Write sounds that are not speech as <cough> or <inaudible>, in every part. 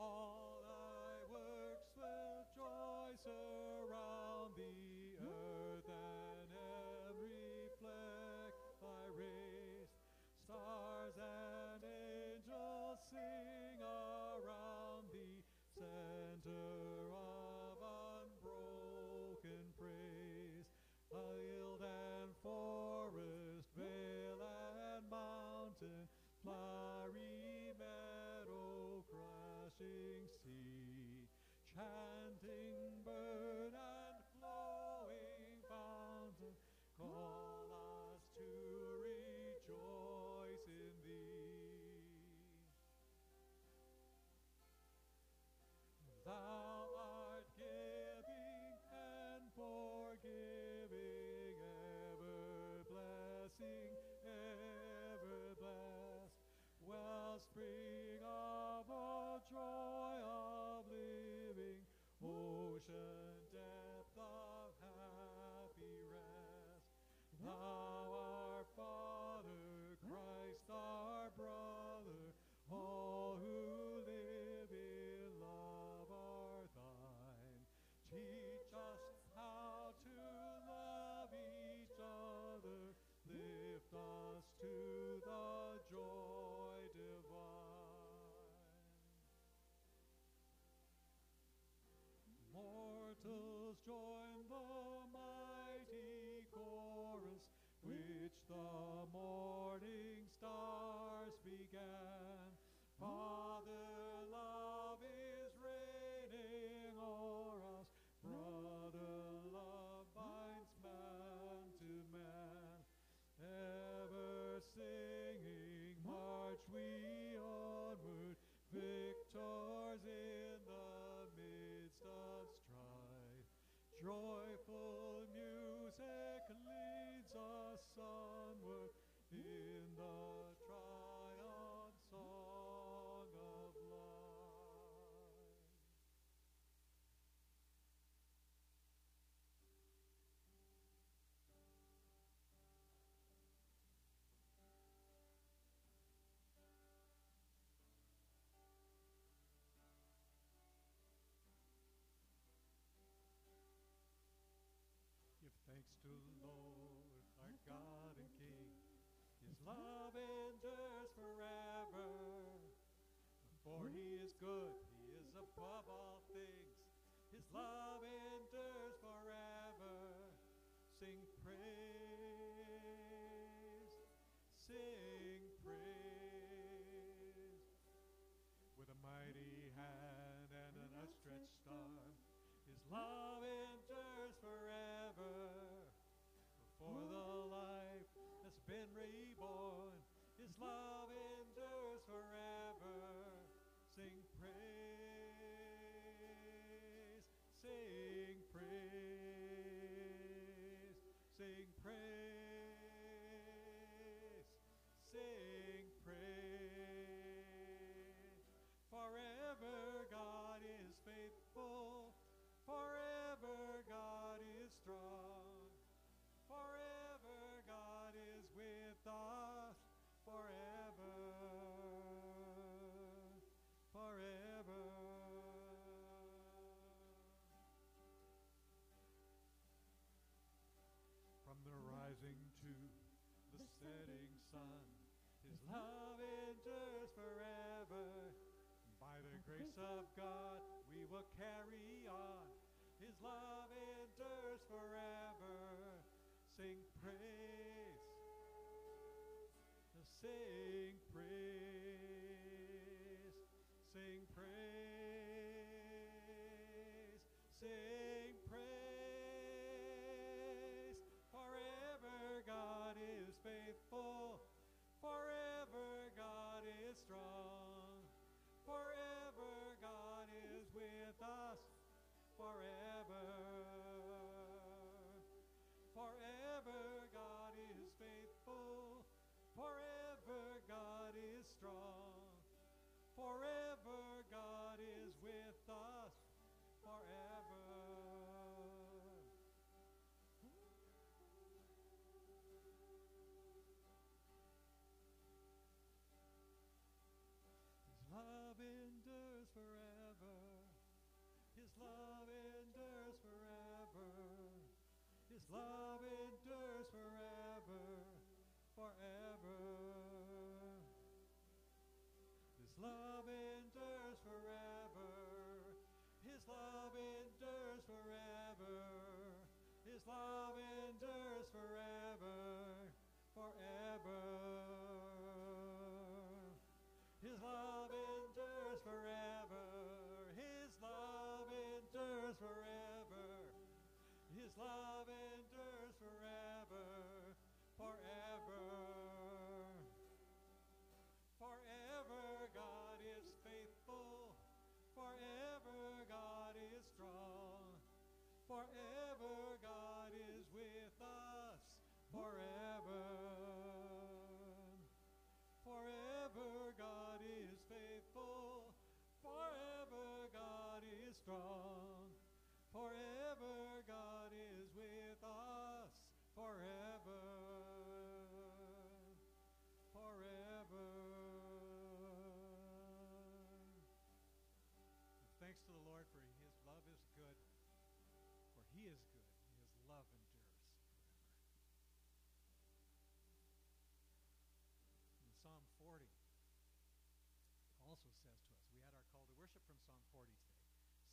all. Crashing sea, chanting bird and flowing fountain, call us to rejoice in thee. Thou art giving and forgiving, ever blessing, ever blessed, wellspring joy of living, ocean Mortals join the mighty chorus which the morning stars began. Father, Joyful music leads us onward Thanks to Lord, our God and King. His love endures forever. For he is good, he is above all things. His love endures forever. Sing praise, sing praise. With a mighty hand and an outstretched arm, his love endures love endures forever. Sing praise, sing praise, sing praise, sing From the rising to the setting sun, his love endures forever. By the grace of God, we will carry on. His love endures forever. Sing praise. Sing praise. Sing praise. Sing faithful. Forever God is strong. Forever God is with us. Forever. Forever God is faithful. Forever God is strong. Love endures forever. His love endures forever. His love endures forever, forever. His love endures forever. His love endures forever. His love endures forever, forever. love endures forever, forever. Forever God is faithful, forever God is strong, forever God is with us, forever. Forever God is faithful, forever God is strong.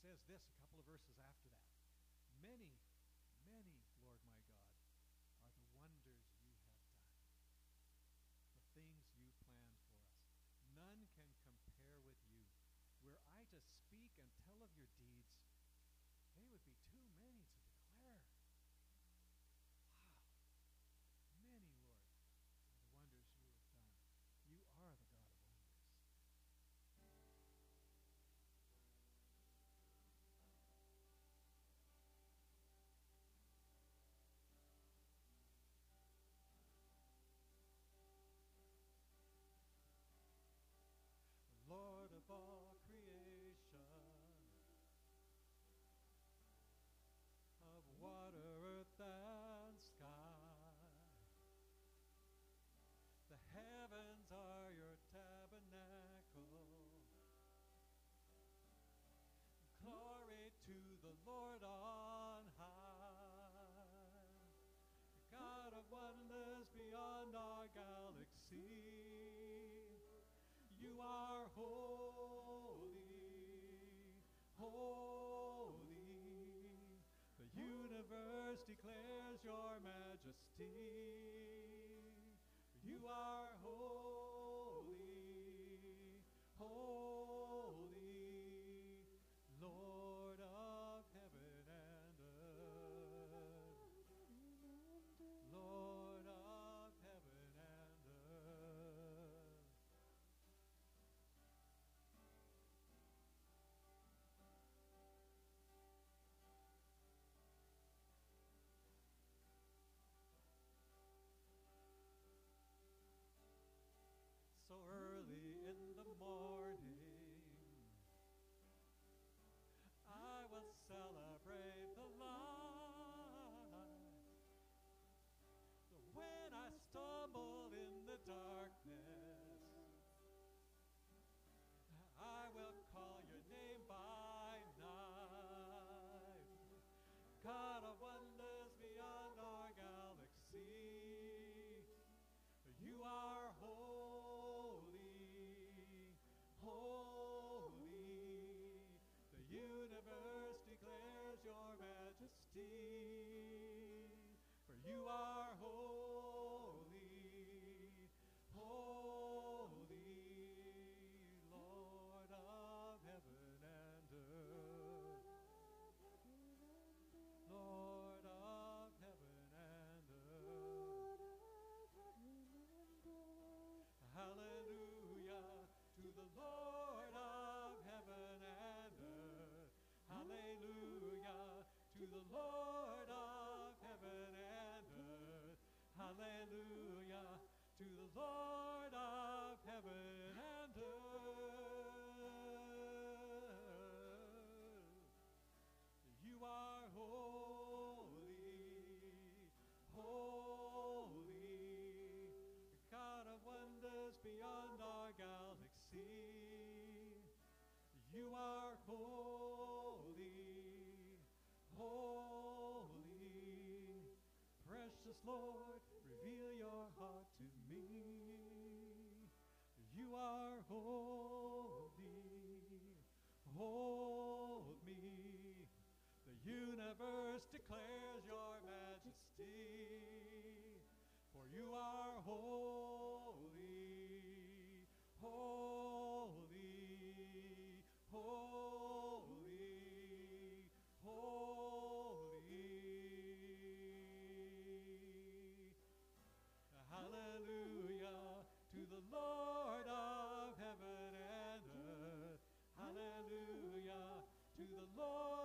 says this a couple of verses after that. Many the Lord on high. God of wonders beyond our galaxy, you are holy, holy. The universe declares your majesty. You are holy, holy. see, for you are. Lord of heaven and earth. Hallelujah to the Lord. us, Lord, reveal your heart to me. You are holy, hold me. The universe declares your majesty, for you are holy, holy, holy. Lord.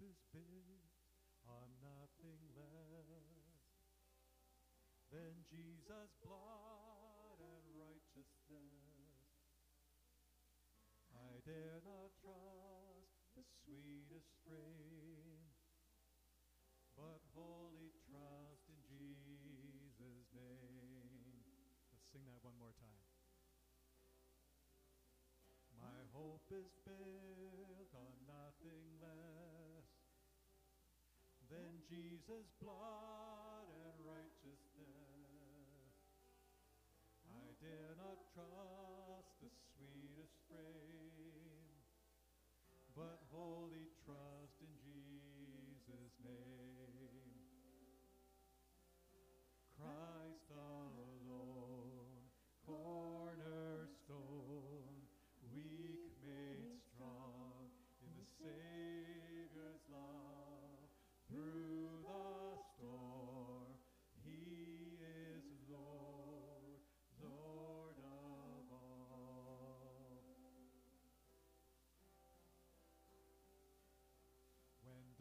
Is built on nothing less than Jesus' blood and righteousness. I dare not trust the sweetest frame, but wholly trust in Jesus' name. Let's sing that one more time. My hope is built than Jesus' blood and righteousness. I dare not trust the sweetest frame, but wholly trust in Jesus' name.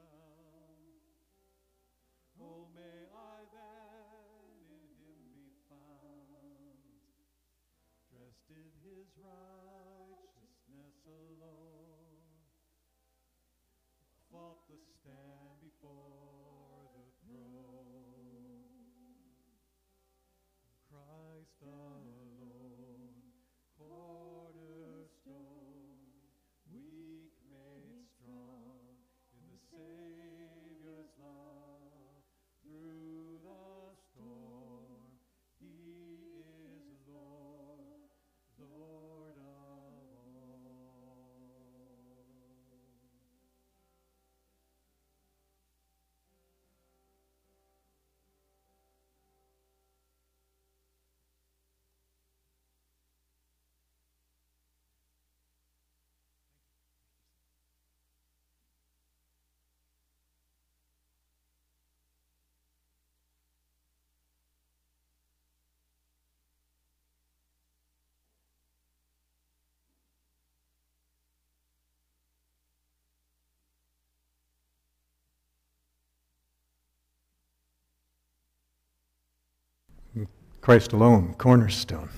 sound, oh may I then in him be found, dressed in his righteousness alone, faultless stand before the throne. Christ alone, Christ alone, cornerstone.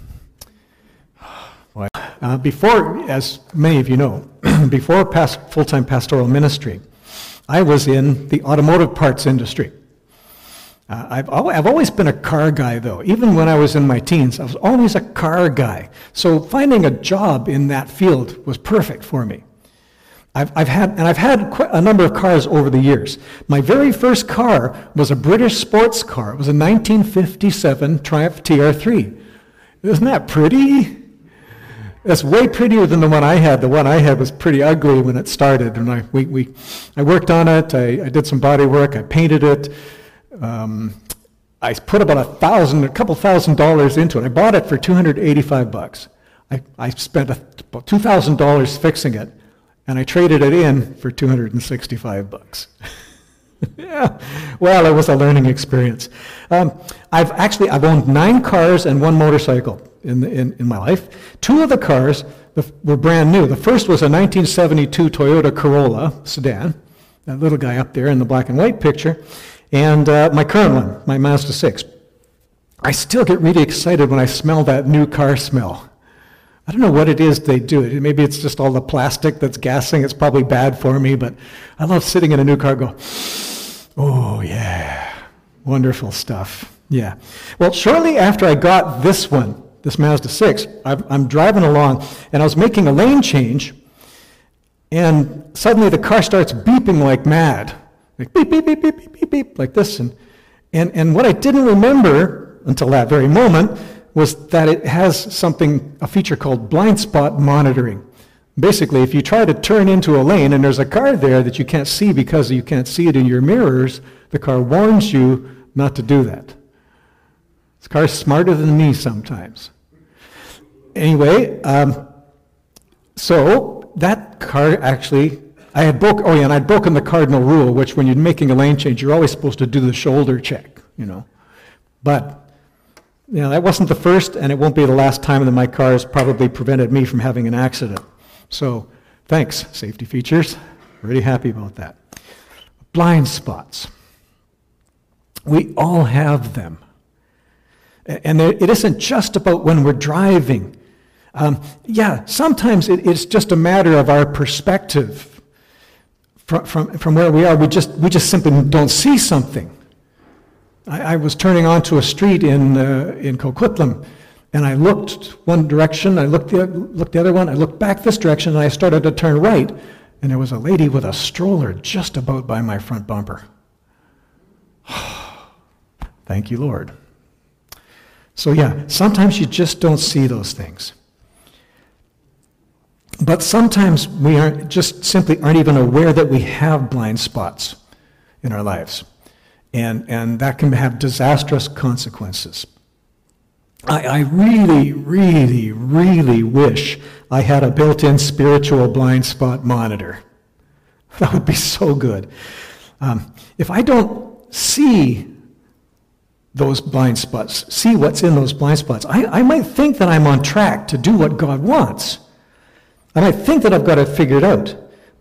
Uh, before, as many of you know, <clears throat> before past, full-time pastoral ministry, I was in the automotive parts industry. Uh, I've, al- I've always been a car guy, though. Even when I was in my teens, I was always a car guy. So finding a job in that field was perfect for me. I've, I've had, and I've had a number of cars over the years. My very first car was a British sports car. It was a 1957 Triumph TR3. Isn't that pretty? It's way prettier than the one I had. The one I had was pretty ugly when it started, and I we, we I worked on it. I, I did some body work. I painted it. Um, I put about a thousand, a couple thousand dollars into it. I bought it for 285 bucks. I, I spent a, about two thousand dollars fixing it, and I traded it in for 265 bucks. <laughs> yeah, well, it was a learning experience. Um, I've actually I've owned nine cars and one motorcycle in, the, in, in my life. Two of the cars were brand new. The first was a 1972 Toyota Corolla sedan, that little guy up there in the black and white picture, and uh, my current one, my Mazda 6. I still get really excited when I smell that new car smell. I don't know what it is they do. Maybe it's just all the plastic that's gassing. It's probably bad for me, but I love sitting in a new car go, oh, yeah, wonderful stuff. Yeah. Well, shortly after I got this one, this Mazda 6, I'm driving along, and I was making a lane change, and suddenly the car starts beeping like mad. Like beep, beep, beep, beep, beep, beep, beep, like this. And, and, and what I didn't remember until that very moment was that it has something, a feature called blind spot monitoring. Basically, if you try to turn into a lane and there's a car there that you can't see because you can't see it in your mirrors, the car warns you not to do that. This car's smarter than me sometimes. Anyway, um, so that car actually, I had broke. Oh yeah, and I'd broken the cardinal rule, which when you're making a lane change, you're always supposed to do the shoulder check. You know, but you know, that wasn't the first, and it won't be the last time that my car has probably prevented me from having an accident. So, thanks, safety features. Really happy about that. Blind spots. We all have them. And it isn't just about when we're driving. Um, yeah, sometimes it, it's just a matter of our perspective. From, from, from where we are, we just, we just simply don't see something. I, I was turning onto a street in, uh, in Coquitlam, and I looked one direction, I looked the, looked the other one, I looked back this direction, and I started to turn right, and there was a lady with a stroller just about by my front bumper. <sighs> Thank you, Lord. So, yeah, sometimes you just don't see those things. But sometimes we aren't, just simply aren't even aware that we have blind spots in our lives and, and that can have disastrous consequences. I, I really, really, really wish I had a built in spiritual blind spot monitor. <laughs> That would be so good. Um, if I don't see those blind spots, see what's in those blind spots, I, I might think that I'm on track to do what God wants. I might think that I've got it figured out.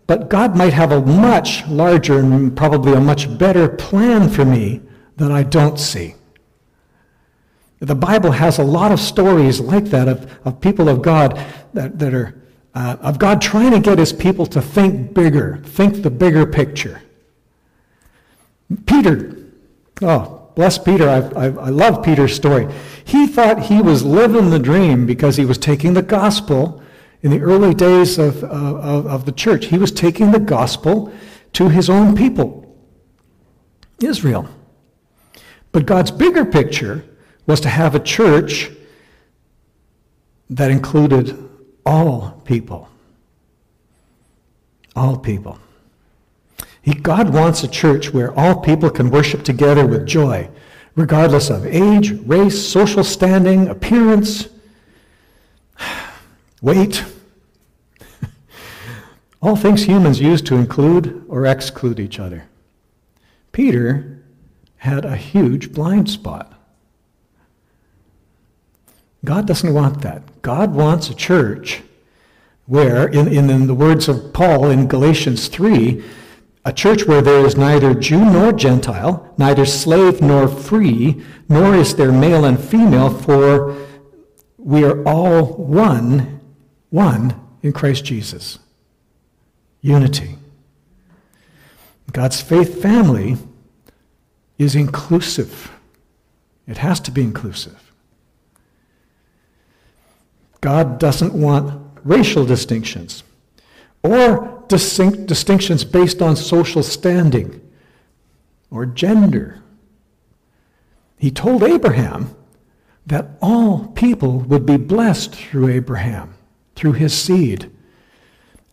But God might have a much larger and probably a much better plan for me that I don't see. The Bible has a lot of stories like that of, of people of God that, that are, uh, of God trying to get his people to think bigger, think the bigger picture. Peter, oh, bless Peter. I, I, I love Peter's story. He thought he was living the dream because he was taking the gospel in the early days of, of, of the church. He was taking the gospel to his own people, Israel. But God's bigger picture was to have a church that included all people. All people. He, God wants a church where all people can worship together with joy, regardless of age, race, social standing, appearance, weight, all things humans use to include or exclude each other. Peter had a huge blind spot. God doesn't want that. God wants a church where, in, in, in, the words of Paul in Galatians 3, a church where there is neither Jew nor Gentile, neither slave nor free, nor is there male and female, for we are all one, one in Christ Jesus unity. God's faith family is inclusive. It has to be inclusive. God doesn't want racial distinctions or distinct distinctions based on social standing or gender. He told Abraham that all people would be blessed through Abraham, through his seed.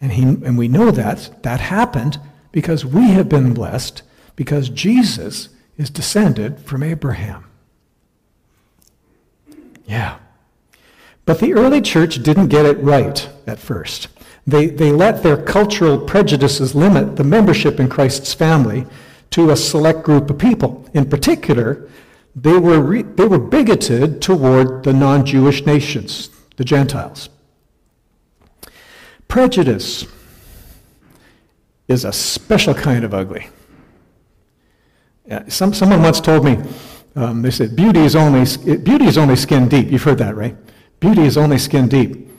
And, he, and we know that that happened because we have been blessed because Jesus is descended from Abraham. Yeah. But the early church didn't get it right at first. They, they let their cultural prejudices limit the membership in Christ's family to a select group of people. In particular, they were, re, they were bigoted toward the non Jewish nations, the Gentiles. Prejudice is a special kind of ugly. Yeah, some, someone once told me, Um, they said beauty is only beauty is only skin deep. You've heard that, right? Beauty is only skin deep,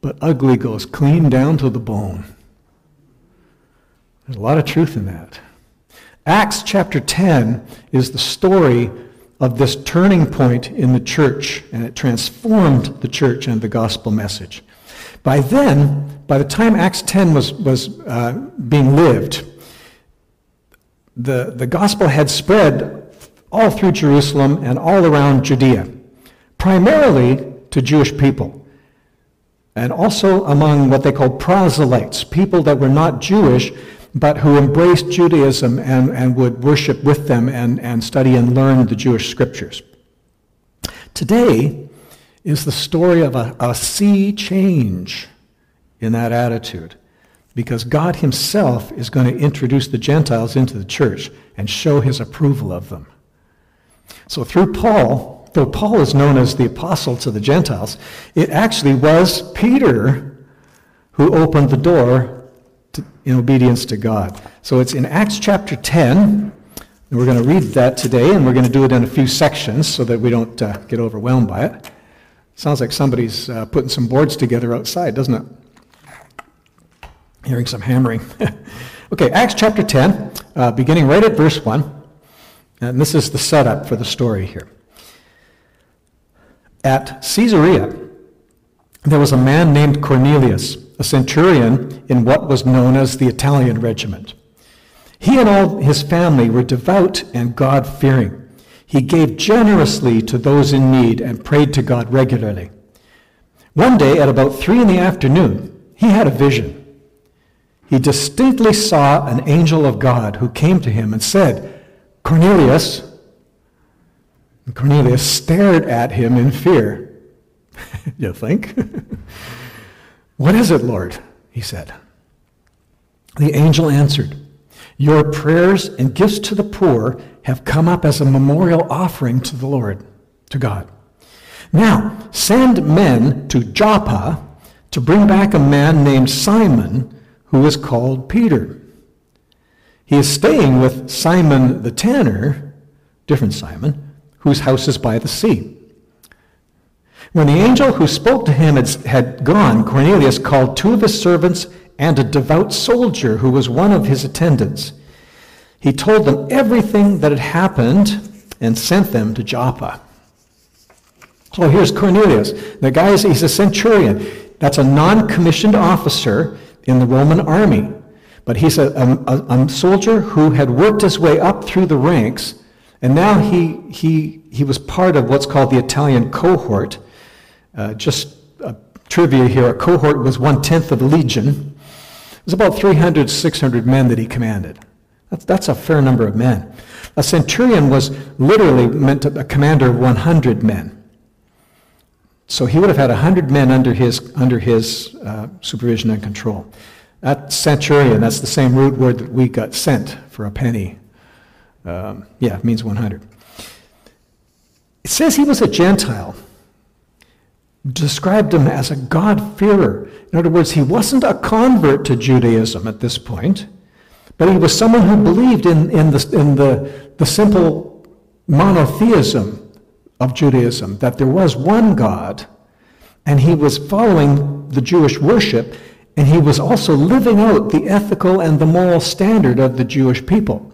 but ugly goes clean down to the bone. There's a lot of truth in that. Acts chapter 10 is the story of this turning point in the church, and it transformed the church and the gospel message. By then, by the time Acts 10 was, was uh, being lived, the, the gospel had spread all through Jerusalem and all around Judea, primarily to Jewish people, and also among what they called proselytes, people that were not Jewish but who embraced Judaism and, and would worship with them and, and study and learn the Jewish scriptures. Today is the story of a, a sea change in that attitude because God himself is going to introduce the Gentiles into the church and show his approval of them. So through Paul, though Paul is known as the apostle to the Gentiles, it actually was Peter who opened the door to, in obedience to God. So it's in Acts chapter 10. And we're going to read that today, and we're going to do it in a few sections so that we don't uh, get overwhelmed by it. Sounds like somebody's uh, putting some boards together outside, doesn't it? Hearing some hammering. <laughs> okay, Acts chapter 10, uh, beginning right at verse 1. And this is the setup for the story here. At Caesarea, there was a man named Cornelius a centurion in what was known as the Italian regiment. He and all his family were devout and God fearing. He gave generously to those in need and prayed to God regularly. One day at about three in the afternoon, he had a vision. He distinctly saw an angel of God who came to him and said, Cornelius. And Cornelius stared at him in fear. <laughs> you think? <laughs> What is it, Lord? He said. The angel answered, Your prayers and gifts to the poor have come up as a memorial offering to the Lord, to God. Now, send men to Joppa to bring back a man named Simon who is called Peter. He is staying with Simon the tanner, different Simon, whose house is by the sea. When the angel who spoke to him had, had gone, Cornelius called two of his servants and a devout soldier who was one of his attendants. He told them everything that had happened and sent them to Joppa. So here's Cornelius. The guy is he's a centurion. That's a non-commissioned officer in the Roman army. But he's a, a, a, soldier who had worked his way up through the ranks, and now he, he, he was part of what's called the Italian cohort, uh, just trivia here, a cohort was one-tenth of a legion. Was about 300, 600 men that he commanded. That's, that's a fair number of men. A centurion was literally meant to, a commander of 100 men. So he would have had 100 men under his, under his uh, supervision and control. That centurion, that's the same root word that we got cent for a penny. Um, yeah, it means 100. It says he was a Gentile described him as a God-fearer. In other words, he wasn't a convert to Judaism at this point, but he was someone who believed in, in, the, in the, the simple monotheism of Judaism, that there was one God, and he was following the Jewish worship, and he was also living out the ethical and the moral standard of the Jewish people.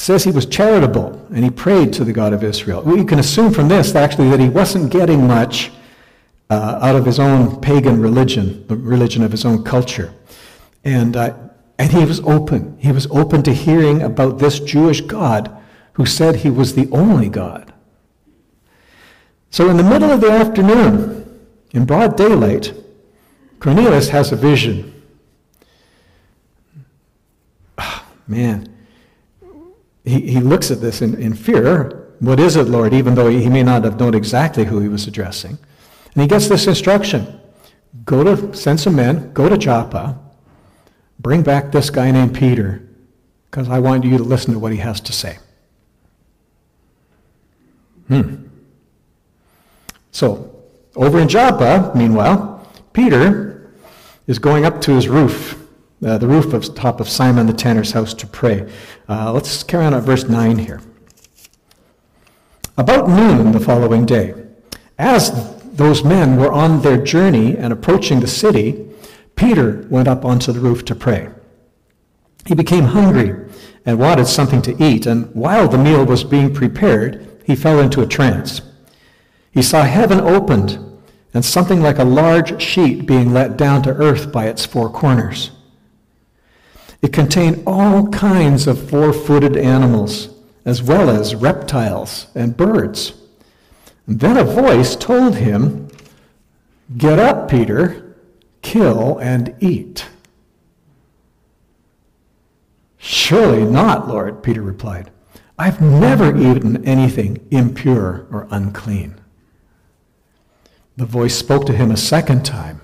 Says he was charitable and he prayed to the God of Israel. We can assume from this actually that he wasn't getting much uh, out of his own pagan religion, the religion of his own culture. And, uh, and he was open. He was open to hearing about this Jewish God who said he was the only God. So in the middle of the afternoon, in broad daylight, Cornelius has a vision. Oh, man, he, he looks at this in, in fear. What is it, Lord? Even though he, may not have known exactly who he was addressing. And he gets this instruction. Go to, send some men, go to Joppa, bring back this guy named Peter, because I want you to listen to what he has to say. Hmm. So, over in Joppa, meanwhile, Peter is going up to his roof uh, the roof of top of Simon the tanner's house to pray. Uh, let's carry on at verse 9 here. About noon the following day, as those men were on their journey and approaching the city, Peter went up onto the roof to pray. He became hungry and wanted something to eat, and while the meal was being prepared, he fell into a trance. He saw heaven opened and something like a large sheet being let down to earth by its four corners. It contained all kinds of four footed animals, as well as reptiles and birds. And then a voice told him, Get up, Peter, kill and eat. Surely not, Lord, Peter replied. I've never eaten anything impure or unclean. The voice spoke to him a second time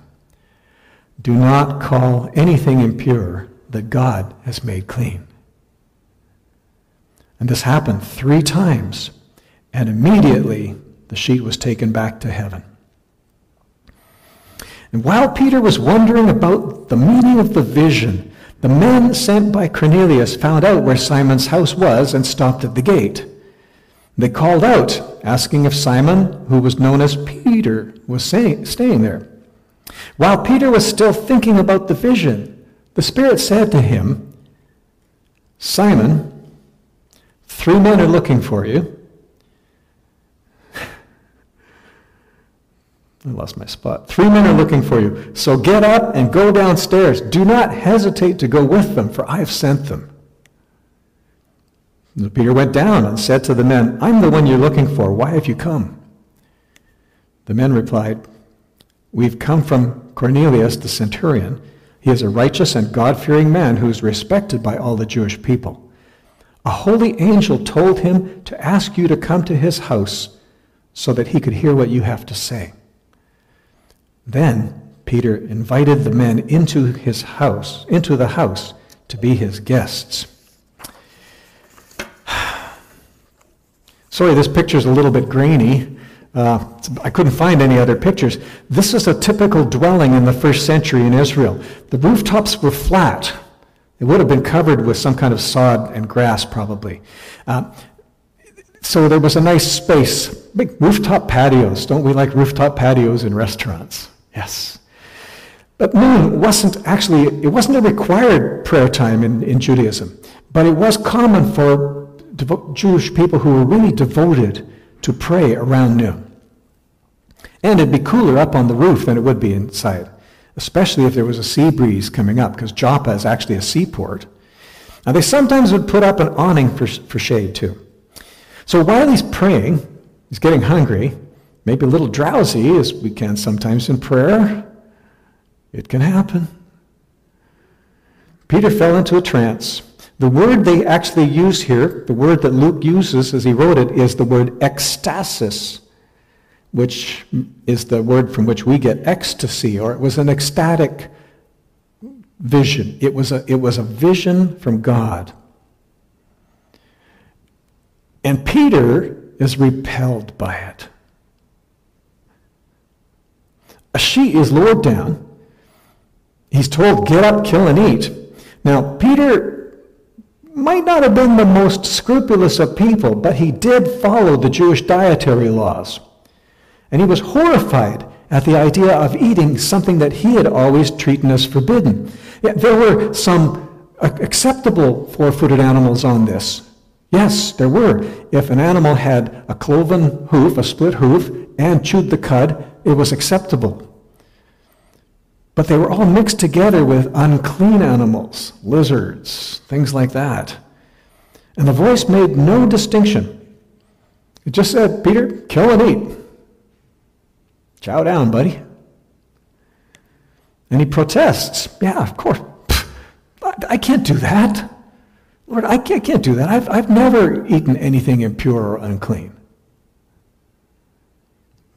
Do not call anything impure that God has made clean. And this happened three times, and immediately the sheet was taken back to heaven. And while Peter was wondering about the meaning of the vision, the men sent by Cornelius found out where Simon's house was and stopped at the gate. They called out, asking if Simon, who was known as Peter, was staying there. While Peter was still thinking about the vision, the Spirit said to him, Simon, three men are looking for you. I lost my spot. Three men are looking for you. So get up and go downstairs. Do not hesitate to go with them, for I have sent them. So Peter went down and said to the men, I'm the one you're looking for. Why have you come? The men replied, We've come from Cornelius the centurion. He is a righteous and God fearing man who is respected by all the Jewish people. A holy angel told him to ask you to come to his house so that he could hear what you have to say. Then Peter invited the men into his house, into the house, to be his guests. <sighs> Sorry, this picture is a little bit grainy. Uh, I couldn't find any other pictures. This is a typical dwelling in the first century in Israel. The rooftops were flat. It would have been covered with some kind of sod and grass, probably. Uh, so there was a nice space. Big rooftop patios. Don't we like rooftop patios in restaurants? Yes. But noon wasn't actually, it wasn't a required prayer time in, in Judaism, but it was common for Jewish people who were really devoted to pray around noon. And it'd be cooler up on the roof than it would be inside, especially if there was a sea breeze coming up, because Joppa is actually a seaport. Now, they sometimes would put up an awning for, for shade, too. So while he's praying, he's getting hungry, maybe a little drowsy, as we can sometimes in prayer. It can happen. Peter fell into a trance. The word they actually use here, the word that Luke uses as he wrote it, is the word ecstasis, which is the word from which we get ecstasy, or it was an ecstatic vision. It was a, it was a vision from God. And Peter is repelled by it. A sheet is lowered down. He's told, get up, kill, and eat. Now, Peter might not have been the most scrupulous of people, but he did follow the Jewish dietary laws. And he was horrified at the idea of eating something that he had always treated as forbidden. There were some acceptable four-footed animals on this. Yes, there were. If an animal had a cloven hoof, a split hoof, and chewed the cud, it was acceptable. But they were all mixed together with unclean animals, lizards, things like that. And the voice made no distinction. It just said, Peter, kill and eat. Chow down, buddy. And he protests. Yeah, of course. I can't do that. Lord, I can't, can't do that. I've, I've never eaten anything impure or unclean.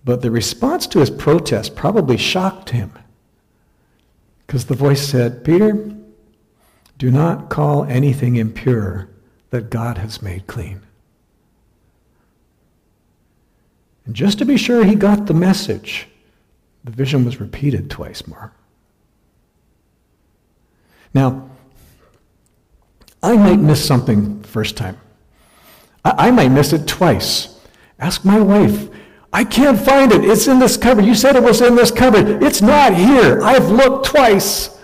But the response to his protest probably shocked him. Because the voice said, Peter, do not call anything impure that God has made clean. And just to be sure he got the message, the vision was repeated twice more. Now, I might miss something first time. I, I might miss it twice. Ask my wife. I can't find it. It's in this cupboard. You said it was in this cupboard. It's not here. I've looked twice.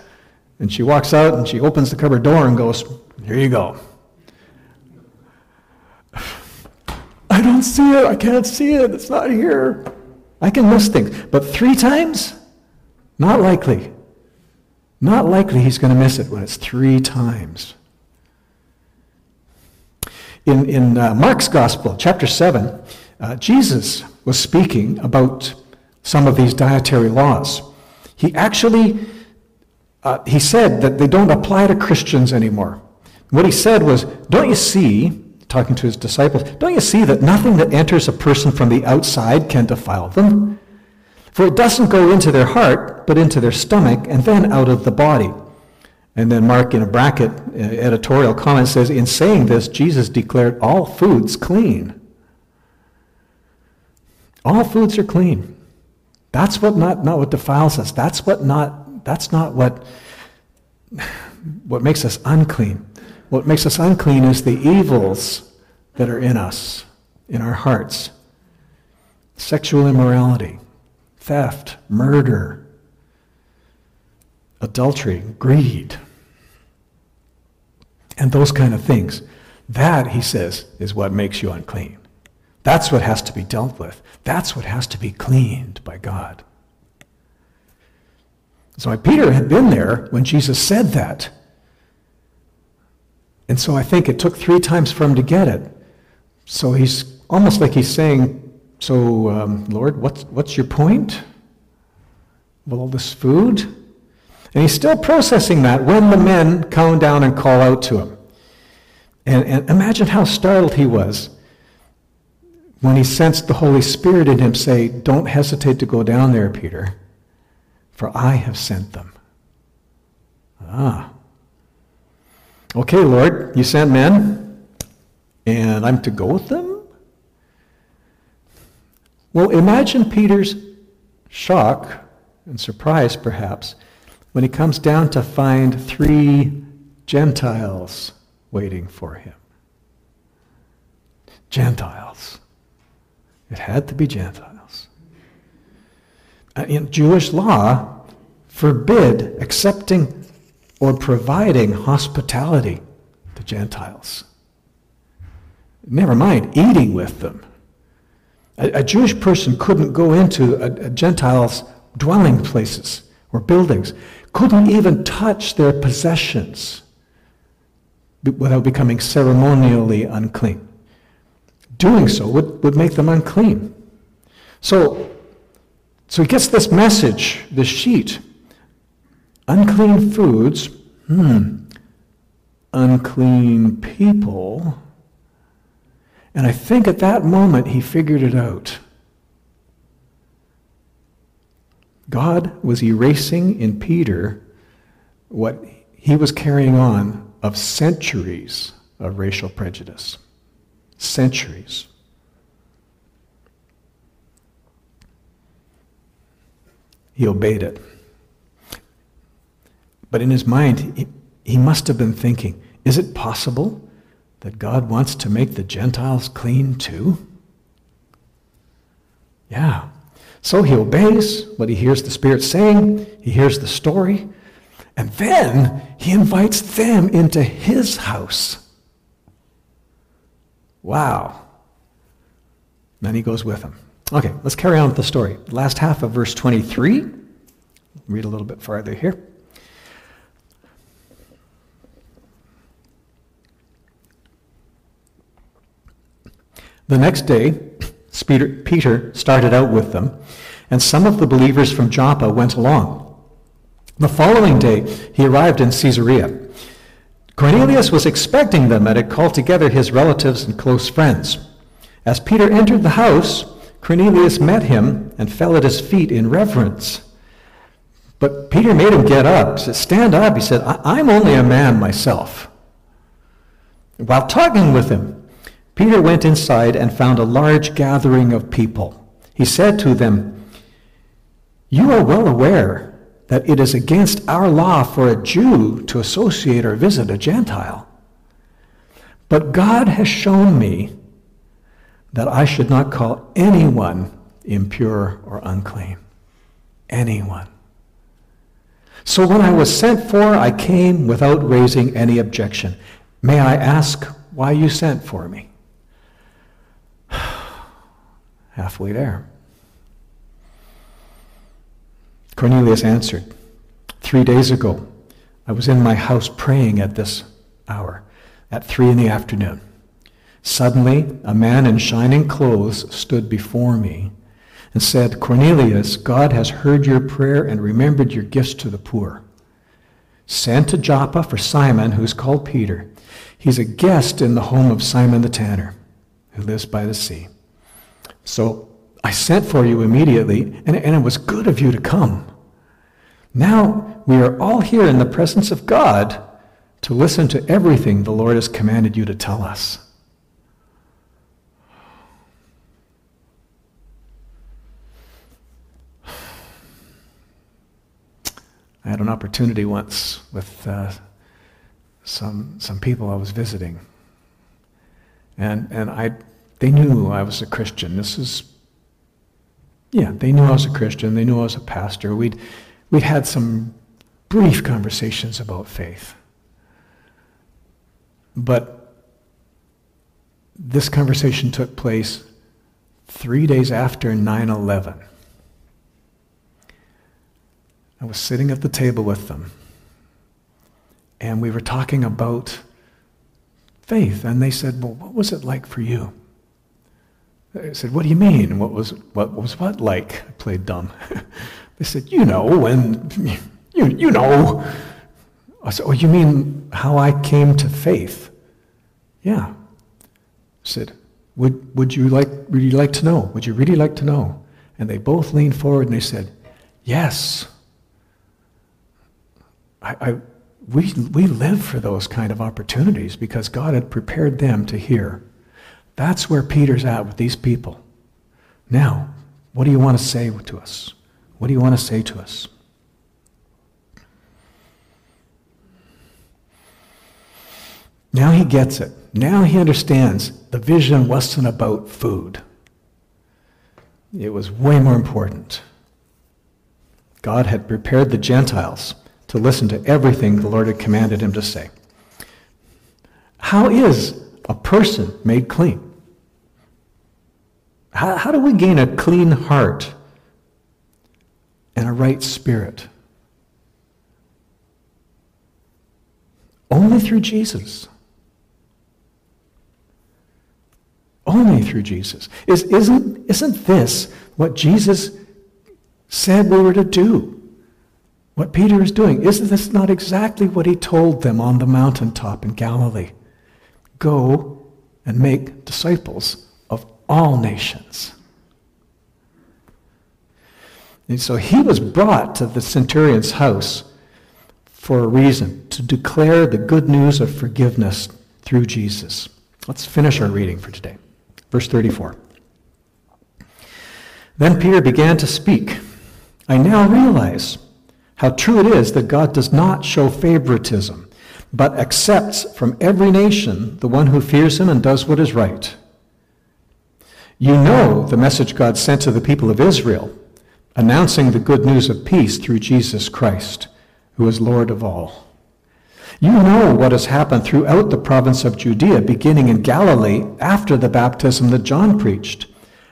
And she walks out and she opens the cupboard door and goes, Here you go. Don't see it. I can't see it. It's not here. I can miss things. But three times? Not likely. Not likely he's going to miss it when it's three times. In, in uh, Mark's Gospel, chapter 7, uh, Jesus was speaking about some of these dietary laws. He actually uh, he said that they don't apply to Christians anymore. What he said was, Don't you see, talking to his disciples, don't you see that nothing that enters a person from the outside can defile them? For it doesn't go into their heart, but into their stomach, and then out of the body. And then Mark, in a bracket uh, editorial comment, says, In saying this, Jesus declared all foods clean. All foods are clean. That's what not, not what defiles us. That's what not that's not what, <sighs> what makes us unclean. What makes us unclean is the evils that are in us, in our hearts sexual immorality, theft, murder, adultery, greed, and those kind of things. That, he says, is what makes you unclean. That's what has to be dealt with. That's what has to be cleaned by God. So Peter had been there when Jesus said that. And so I think it took three times for him to get it. So he's almost like he's saying, So, um, Lord, what's, what's your point? With all this food? And he's still processing that when the men come down and call out to him. And, and imagine how startled he was when he sensed the Holy Spirit in him say, Don't hesitate to go down there, Peter for I have sent them. Ah. Okay, Lord, you sent men, and I'm to go with them? Well, imagine Peter's shock and surprise, perhaps, when he comes down to find three Gentiles waiting for him. Gentiles. It had to be Gentiles. In Jewish law forbid accepting or providing hospitality to Gentiles. Never mind eating with them. A, a Jewish person couldn't go into a, a Gentile's dwelling places or buildings, couldn't even touch their possessions without becoming ceremonially unclean. Doing so would, would make them unclean. So so he gets this message, this sheet. Unclean foods, hmm, unclean people. And I think at that moment he figured it out. God was erasing in Peter what he was carrying on of centuries of racial prejudice. Centuries. He obeyed it. But in his mind, he, he must have been thinking, is it possible that God wants to make the Gentiles clean too? Yeah. So he obeys what he hears the Spirit saying, he hears the story, and then he invites them into his house. Wow. Then he goes with them. Okay, let's carry on with the story. Last half of verse 23. Read a little bit farther here. The next day, Peter started out with them, and some of the believers from Joppa went along. The following day, he arrived in Caesarea. Cornelius was expecting them and had called together his relatives and close friends. As Peter entered the house, Cornelius met him and fell at his feet in reverence. But Peter made him get up. Said, Stand up. He said, I'm only a man myself. While talking with him, Peter went inside and found a large gathering of people. He said to them, You are well aware that it is against our law for a Jew to associate or visit a Gentile. But God has shown me that I should not call anyone impure or unclean. Anyone. So when I was sent for, I came without raising any objection. May I ask why you sent for me? <sighs> Halfway there. Cornelius answered, Three days ago, I was in my house praying at this hour, at three in the afternoon. Suddenly, a man in shining clothes stood before me and said, Cornelius, God has heard your prayer and remembered your gifts to the poor. Send to Joppa for Simon, who is called Peter. He's a guest in the home of Simon the tanner, who lives by the sea. So I sent for you immediately, and, and it was good of you to come. Now we are all here in the presence of God to listen to everything the Lord has commanded you to tell us. I had an opportunity once with uh, some, some people I was visiting. And, and I, they knew I was a Christian. This is, yeah, they knew I was a Christian. They knew I was a pastor. We'd, we'd had some brief conversations about faith. But this conversation took place three days after 9 11. I was sitting at the table with them, and we were talking about faith, and they said, Well, what was it like for you? I said, What do you mean? What was what was what like? I played dumb. <laughs> they said, You know, when you you know. I said, Oh, you mean how I came to faith? Yeah. I said, would, would you like really like to know? Would you really like to know? And they both leaned forward and they said, Yes. I, I, we, we live for those kind of opportunities because God had prepared them to hear. That's where Peter's at with these people. Now, what do you want to say to us? What do you want to say to us? Now he gets it. Now he understands the vision wasn't about food. It was way more important. God had prepared the Gentiles to listen to everything the Lord had commanded him to say. How is a person made clean? How, how do we gain a clean heart and a right spirit? Only through Jesus. Only through Jesus. Is, isn't, isn't this what Jesus said we were to do? What Peter is doing, isn't this not exactly what he told them on the mountaintop in Galilee? Go and make disciples of all nations. And so he was brought to the centurion's house for a reason to declare the good news of forgiveness through Jesus. Let's finish our reading for today. Verse 34. Then Peter began to speak. I now realize how true it is that God does not show favoritism, but accepts from every nation the one who fears him and does what is right. You know the message God sent to the people of Israel, announcing the good news of peace through Jesus Christ, who is Lord of all. You know what has happened throughout the province of Judea, beginning in Galilee after the baptism that John preached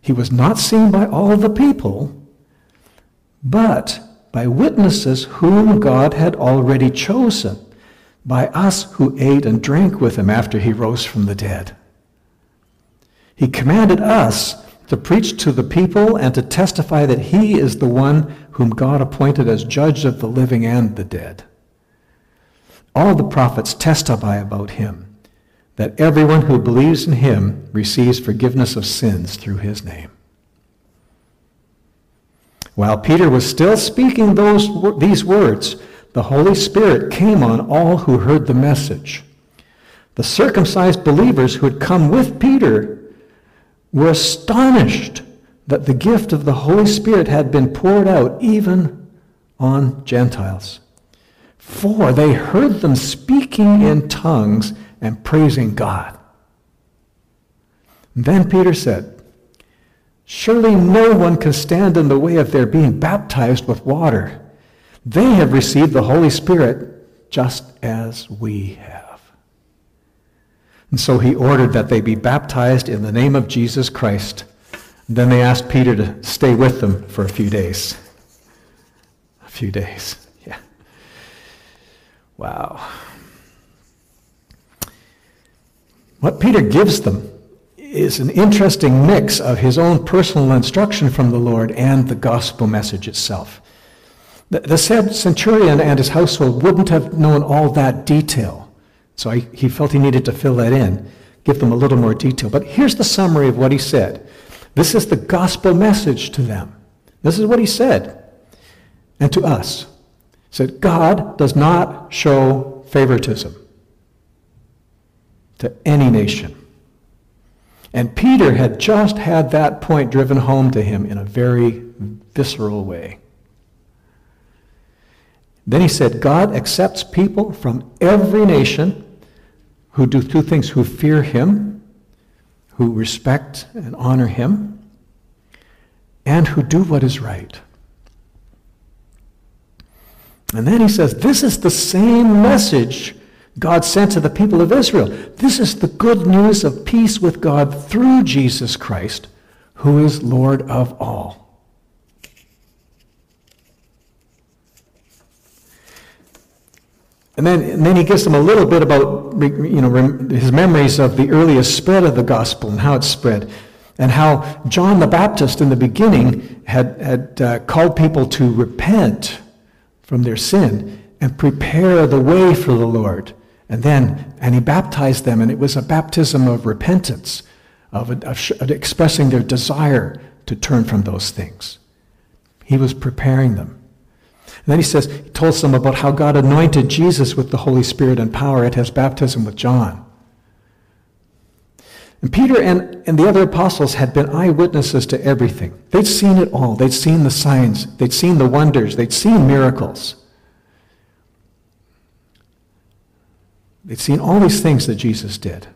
He was not seen by all the people, but by witnesses whom God had already chosen, by us who ate and drank with him after he rose from the dead. He commanded us to preach to the people and to testify that he is the one whom God appointed as judge of the living and the dead. All the prophets testify about him, that everyone who believes in him receives forgiveness of sins through his name. While Peter was still speaking those, these words, the Holy Spirit came on all who heard the message. The circumcised believers who had come with Peter were astonished that the gift of the Holy Spirit had been poured out even on Gentiles. For they heard them speaking in tongues and praising God. Then Peter said, Surely no one can stand in the way of their being baptized with water. They have received the Holy Spirit just as we have. And so he ordered that they be baptized in the name of Jesus Christ. then they asked Peter to stay with them for a few days. A few days. <laughs> Yeah. Wow. What Peter gives them is an interesting mix of his own personal instruction from the Lord and the gospel message itself. The, the centurion and his household wouldn't have known all that detail. So I, he felt he needed to fill that in, give them a little more detail. But here's the summary of what he said. This is the gospel message to them. This is what he said. And to us. He said, God does not show favoritism to any nation. And Peter had just had that point driven home to him in a very visceral way. Then he said, God accepts people from every nation who do two things who fear him, who respect and honor him, and who do what is right. And then he says, This is the same message God sent to the people of Israel. This is the good news of peace with God through Jesus Christ, who is Lord of all. And then, and then he gives them a little bit about you know, his memories of the earliest spread of the gospel and how it spread. And how John the Baptist in the beginning had, had uh, called people to repent from their sin and prepare the way for the Lord. And then, and he baptized them, and it was a baptism of repentance, of, of, of expressing their desire to turn from those things. He was preparing them. And then he says, he told them about how God anointed Jesus with the Holy Spirit and power at his baptism with John. And Peter and, and the other apostles had been eyewitnesses to everything. They'd seen it all. They'd seen the signs. They'd seen the wonders. They'd seen miracles. They'd seen all these things that Jesus did.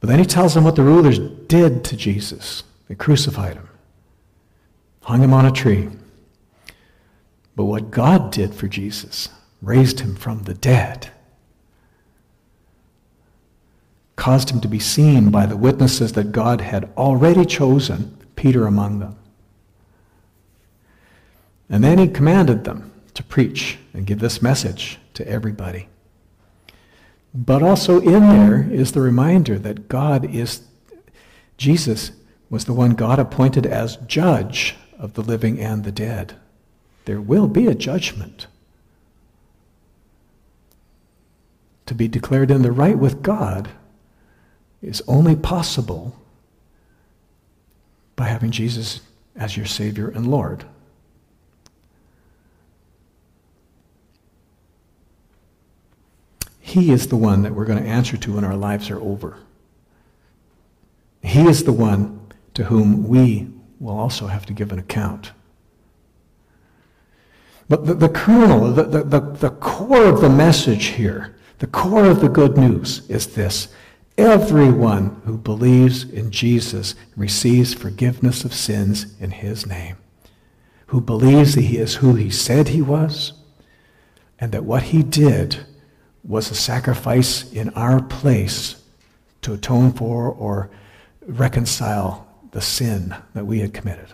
But then he tells them what the rulers did to Jesus. They crucified him, hung him on a tree. But what God did for Jesus, raised him from the dead, caused him to be seen by the witnesses that God had already chosen, Peter among them. And then he commanded them to preach and give this message to everybody. But also in there is the reminder that God is, Jesus was the one God appointed as judge of the living and the dead. There will be a judgment. To be declared in the right with God is only possible by having Jesus as your Savior and Lord. He is the one that we're going to answer to when our lives are over. He is the one to whom we will also have to give an account. But the, the kernel, the, the, the, the core of the message here, the core of the good news is this. Everyone who believes in Jesus receives forgiveness of sins in his name. Who believes that he is who he said he was, and that what he did was a sacrifice in our place to atone for or reconcile the sin that we had committed.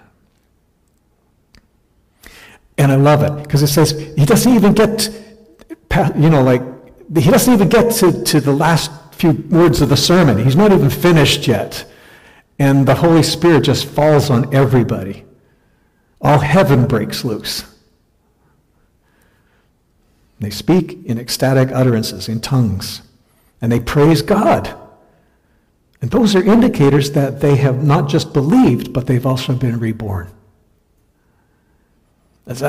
And I love it because it says he doesn't even get, you know, like, he doesn't even get to, to the last few words of the sermon. He's not even finished yet. and the Holy Spirit just falls on everybody. All heaven breaks loose. They speak in ecstatic utterances, in tongues, and they praise God. And those are indicators that they have not just believed, but they've also been reborn.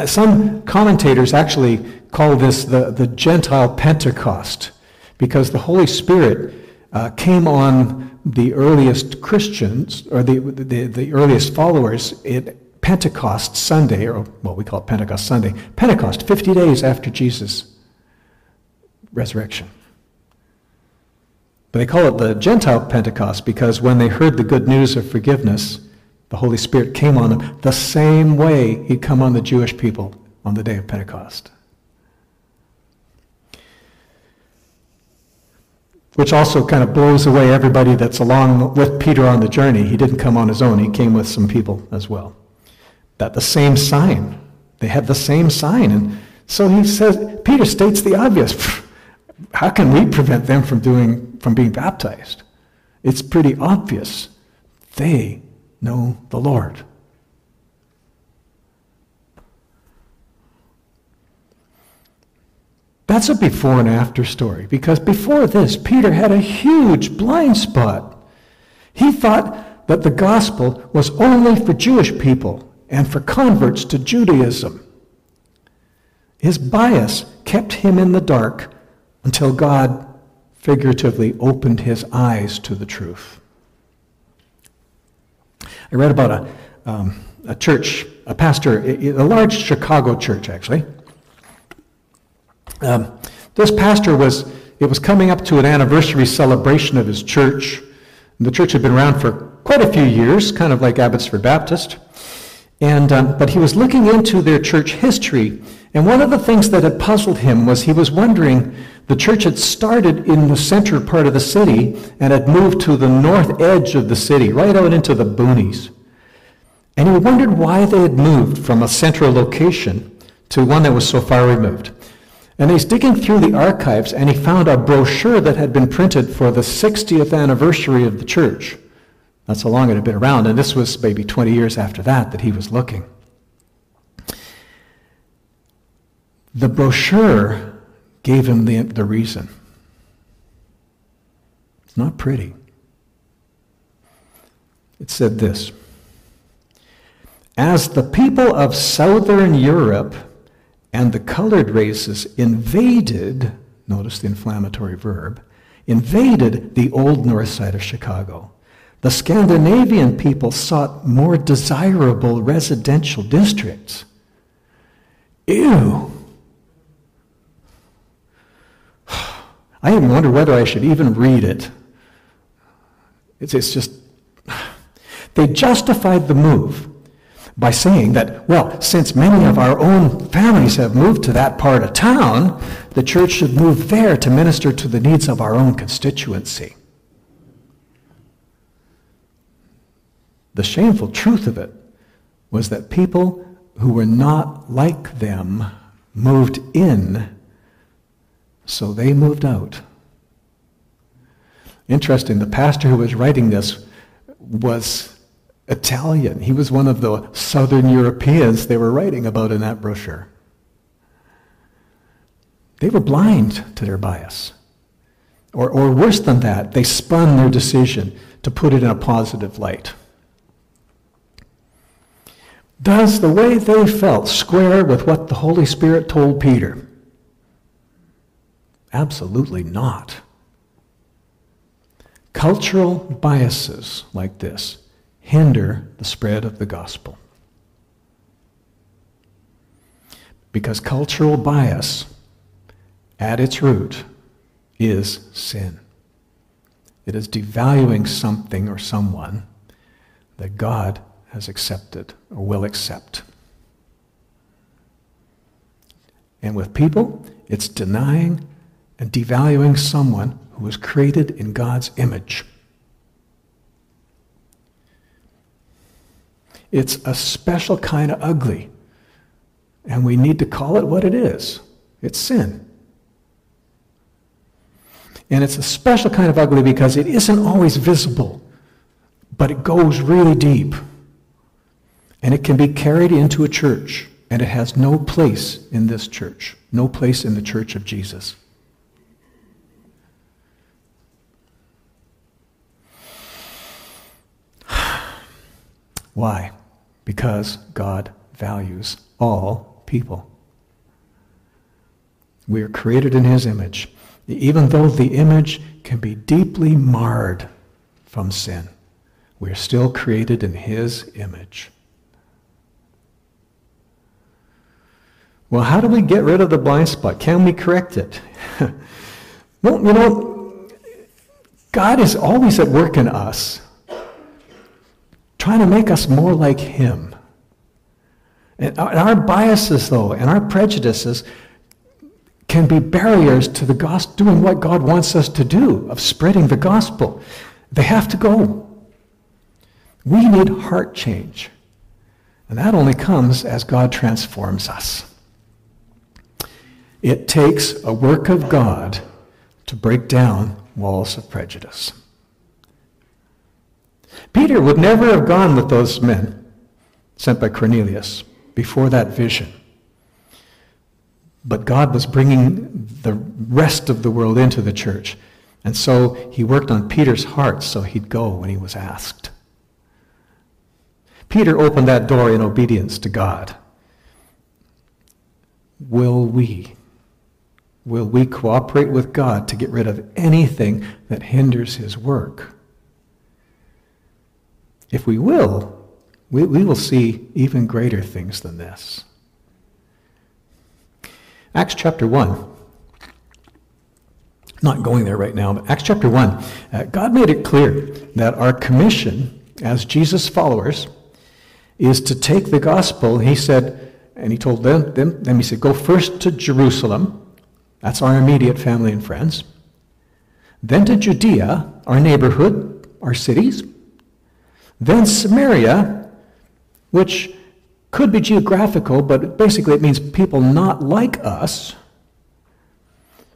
Some commentators actually call this the, the Gentile Pentecost because the Holy Spirit uh, came on the earliest Christians, or the, the, the earliest followers, Pentecost Sunday, or what we call Pentecost Sunday, Pentecost, 50 days after Jesus' resurrection. But they call it the Gentile Pentecost because when they heard the good news of forgiveness, the Holy Spirit came on them the same way he'd come on the Jewish people on the day of Pentecost. Which also kind of blows away everybody that's along with Peter on the journey. He didn't come on his own, he came with some people as well. That the same sign. They had the same sign. And so he says, Peter states the obvious. <laughs> How can we prevent them from doing from being baptized? It's pretty obvious. They know the Lord. That's a before and after story because before this, Peter had a huge blind spot. He thought that the gospel was only for Jewish people and for converts to Judaism. His bias kept him in the dark until God figuratively opened his eyes to the truth. I read about a, um, a church, a pastor, a large Chicago church actually. Um, this pastor was, it was coming up to an anniversary celebration of his church. The church had been around for quite a few years, kind of like Abbotsford Baptist. And, um, but he was looking into their church history, and one of the things that had puzzled him was he was wondering the church had started in the center part of the city and had moved to the north edge of the city, right out into the boonies. And he wondered why they had moved from a central location to one that was so far removed. And he's digging through the archives and he found a brochure that had been printed for the 60th anniversary of the church. That's how long it had been around, and this was maybe 20 years after that that he was looking. The brochure gave him the, the reason. It's not pretty. It said this As the people of southern Europe and the colored races invaded, notice the inflammatory verb, invaded the old north side of Chicago the Scandinavian people sought more desirable residential districts. Ew. <sighs> I even wonder whether I should even read it. It's, it's just, <sighs> they justified the move by saying that, well, since many of our own families have moved to that part of town, the church should move there to minister to the needs of our own constituency. The shameful truth of it was that people who were not like them moved in, so they moved out. Interesting, the pastor who was writing this was Italian. He was one of the southern Europeans they were writing about in that brochure. They were blind to their bias. Or, or worse than that, they spun their decision to put it in a positive light. Does the way they felt square with what the Holy Spirit told Peter? Absolutely not. Cultural biases like this hinder the spread of the gospel. Because cultural bias, at its root, is sin. It is devaluing something or someone that God has accepted or will accept. And with people, it's denying and devaluing someone who was created in God's image. It's a special kind of ugly, and we need to call it what it is. It's sin. And it's a special kind of ugly because it isn't always visible but it goes really deep. And it can be carried into a church, and it has no place in this church, no place in the church of Jesus. <sighs> Why? Because God values all people. We are created in His image, even though the image can be deeply marred from sin. We are still created in His image. Well, how do we get rid of the blind spot? Can we correct it? <laughs> well, you know, God is always at work in us trying to make us more like Him. And our biases, though, and our prejudices can be barriers to the gospel, doing what God wants us to do, of spreading the gospel. They have to go. We need heart change. And that only comes as God transforms us. It takes a work of God to break down walls of prejudice. Peter would never have gone with those men sent by Cornelius before that vision. But God was bringing the rest of the world into the church. And so he worked on Peter's heart so he'd go when he was asked. Peter opened that door in obedience to God. Will we? Will we cooperate with God to get rid of anything that hinders his work? If we will, we, we will see even greater things than this. Acts chapter 1. Not going there right now, but Acts chapter 1. Uh, God made it clear that our commission as Jesus followers is to take the gospel. He said, and he told them, them, them he said, go first to Jerusalem. That's our immediate family and friends. Then to Judea, our neighborhood, our cities then Samaria, which could be geographical, but basically it means people not like us.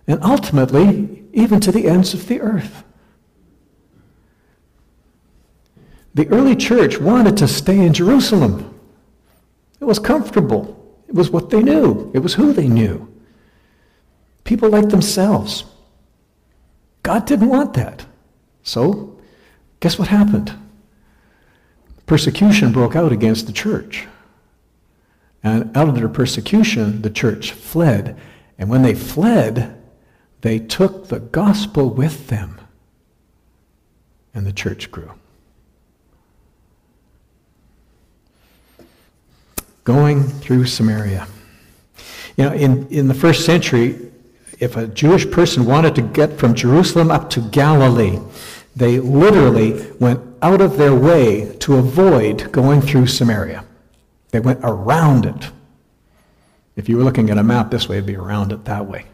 And ultimately, even to the ends of the earth. The early church wanted to stay in Jerusalem. It was comfortable. It was what they knew. It was who they knew. People like themselves. God didn't want that. So, guess what happened? persecution broke out against the church. And out of their persecution, the church fled. And when they fled, they took the gospel with them. And the church grew. Going through Samaria. You know, in, in the first century, if a Jewish person wanted to get from Jerusalem up to Galilee, they literally went out of their way to avoid going through Samaria. They went around it. If you were looking at a map this way, it'd be around it that way.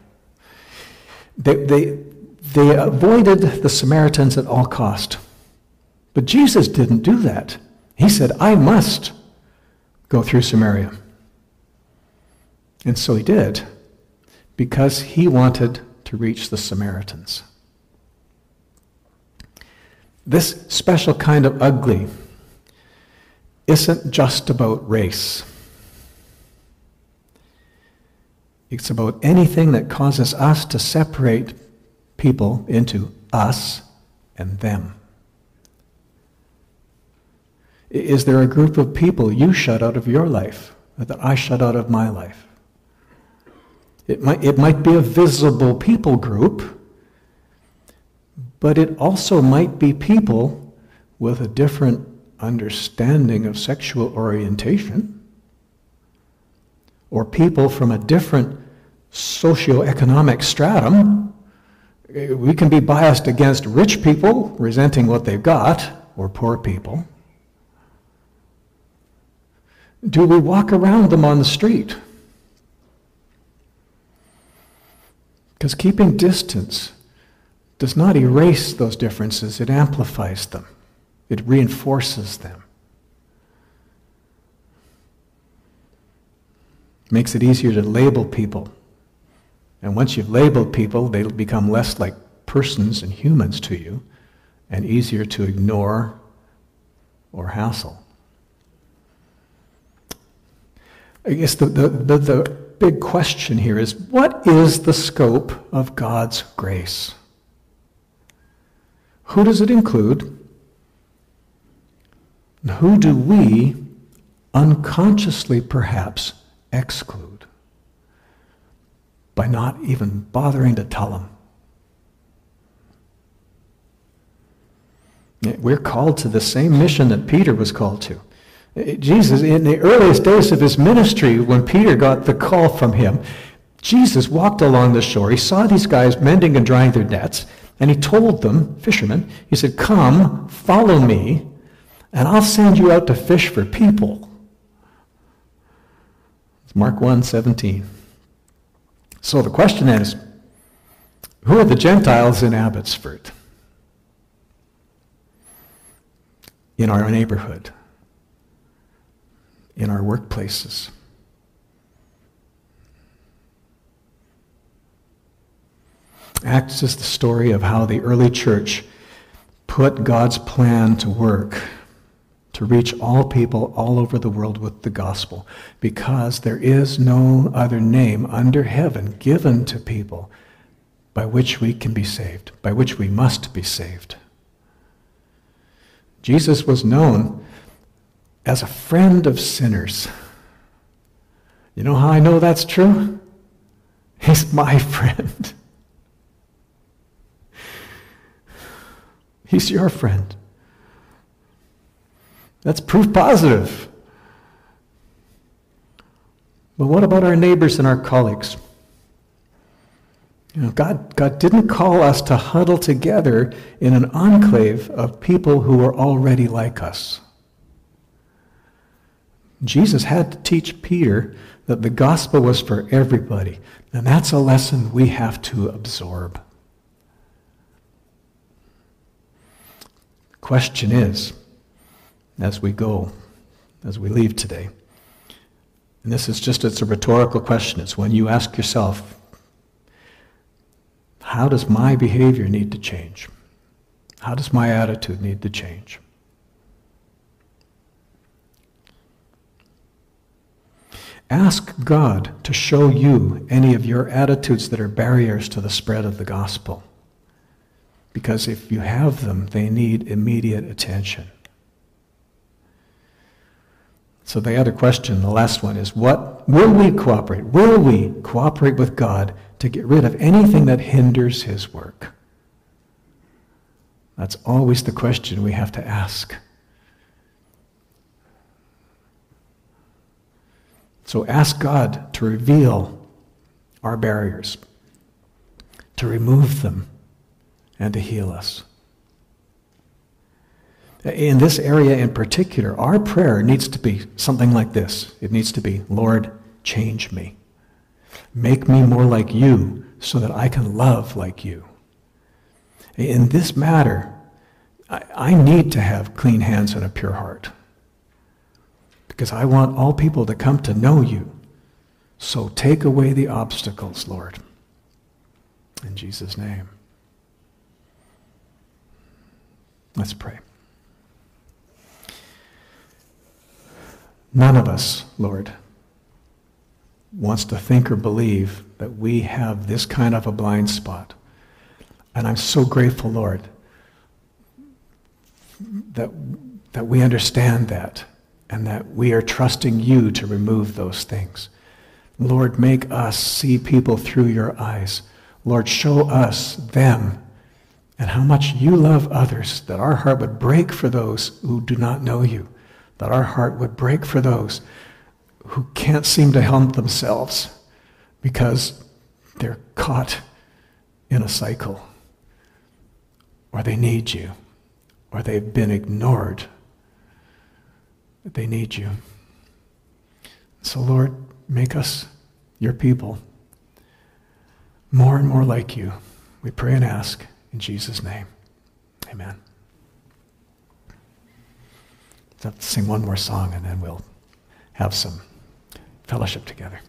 They, they, they avoided the Samaritans at all cost. But Jesus didn't do that. He said, I must go through Samaria. And so he did, because he wanted to reach the Samaritans. This special kind of ugly isn't just about race. It's about anything that causes us to separate people into us and them. Is there a group of people you shut out of your life that I shut out of my life? It might, it might be a visible people group but it also might be people with a different understanding of sexual orientation, or people from a different socioeconomic stratum. We can be biased against rich people, resenting what they've got, or poor people. Do we walk around them on the street? Because keeping distance does not erase those differences, it amplifies them, it reinforces them. Makes it easier to label people. And once you've labeled people, they become less like persons and humans to you, and easier to ignore or hassle. I guess the, the, the, the big question here is what is the scope of God's grace? Who does it include? And who do we unconsciously perhaps exclude by not even bothering to tell them? We're called to the same mission that Peter was called to. Jesus, in the earliest days of his ministry, when Peter got the call from him, Jesus walked along the shore. He saw these guys mending and drying their nets, and he told them, fishermen, he said, Come, follow me, and I'll send you out to fish for people. It's Mark 1 17. So the question is who are the Gentiles in Abbotsford? In our neighborhood? In our workplaces. Acts is the story of how the early church put God's plan to work to reach all people all over the world with the gospel because there is no other name under heaven given to people by which we can be saved, by which we must be saved. Jesus was known as a friend of sinners. You know how I know that's true? He's my friend. He's your friend. That's proof positive. But what about our neighbors and our colleagues? You know, God, God didn't call us to huddle together in an enclave of people who are already like us. Jesus had to teach Peter that the gospel was for everybody. And that's a lesson we have to absorb. The question is, as we go, as we leave today, and this is just, it's a rhetorical question. It's when you ask yourself, how does my behavior need to change? How does my attitude need to change? Ask God to show you any of your attitudes that are barriers to the spread of the gospel. Because if you have them, they need immediate attention. So the other question, the last one, is what will we cooperate? Will we cooperate with God to get rid of anything that hinders his work? That's always the question we have to ask. So ask God to reveal our barriers, to remove them, and to heal us. In this area in particular, our prayer needs to be something like this. It needs to be, Lord, change me. Make me more like you so that I can love like you. In this matter, I, need to have clean hands and a pure heart because I want all people to come to know you. So take away the obstacles, Lord. In Jesus' name. Let's pray. None of us, Lord, wants to think or believe that we have this kind of a blind spot. And I'm so grateful, Lord, that, that we understand that and that we are trusting you to remove those things. Lord, make us see people through your eyes. Lord, show us them and how much you love others, that our heart would break for those who do not know you, that our heart would break for those who can't seem to help themselves because they're caught in a cycle, or they need you, or they've been ignored that they need you. So, Lord, make us your people more and more like you. We pray and ask in Jesus' name. Amen. Let's sing one more song and then we'll have some fellowship together.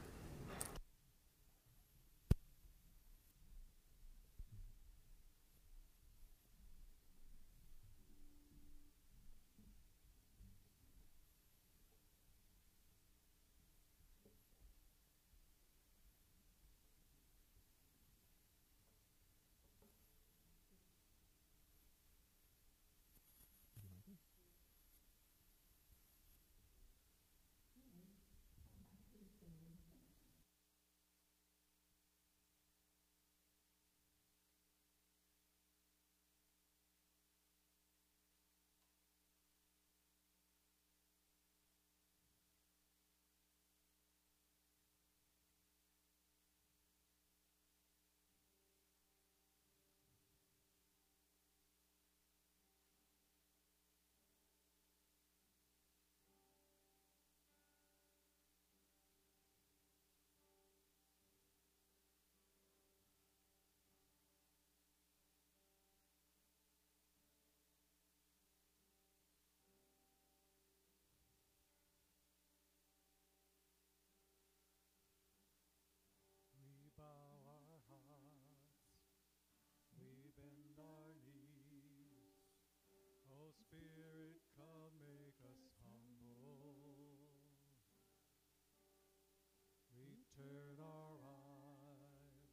Turn our eyes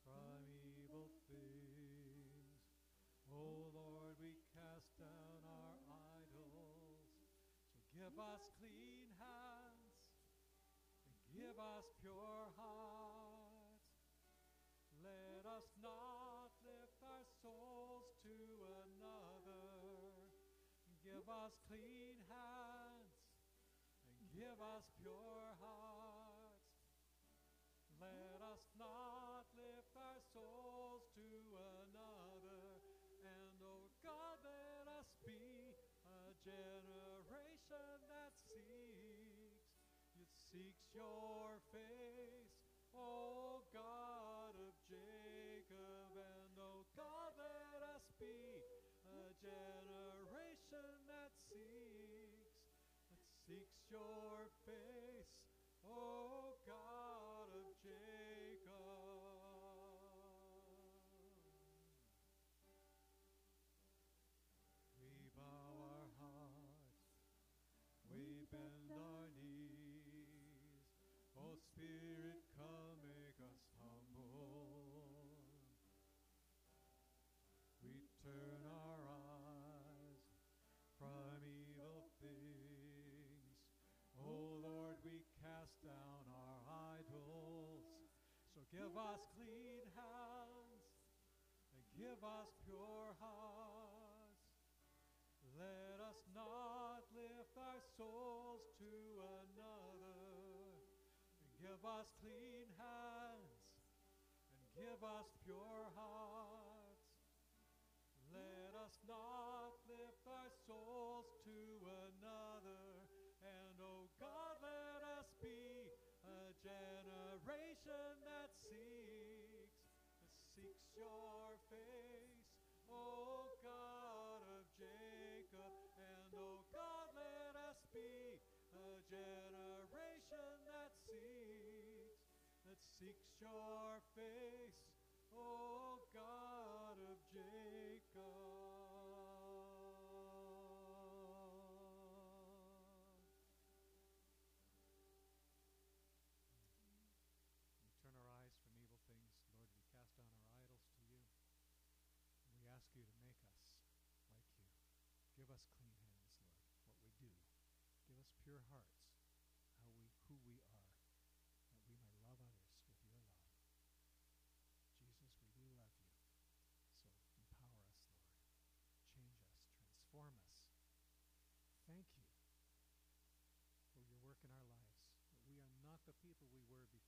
from evil things. Oh Lord, we cast down our idols. So give us clean hands and give us pure hearts. Let us not lift our souls to another. Give us clean hands and give us pure generation that seeks, it seeks your face, oh God of Jacob. And oh God, let us be a generation that seeks, that seeks your bend our knees. Oh Spirit, come make us humble. We turn our eyes from evil things. Oh Lord, we cast down our idols. So give us clean hands and give us pure souls to another. Give us clean hands and give us pure hearts. Let us not lift our souls to another. And oh God, let us be a generation that seeks, that seeks your face. Seeks your face. People we were before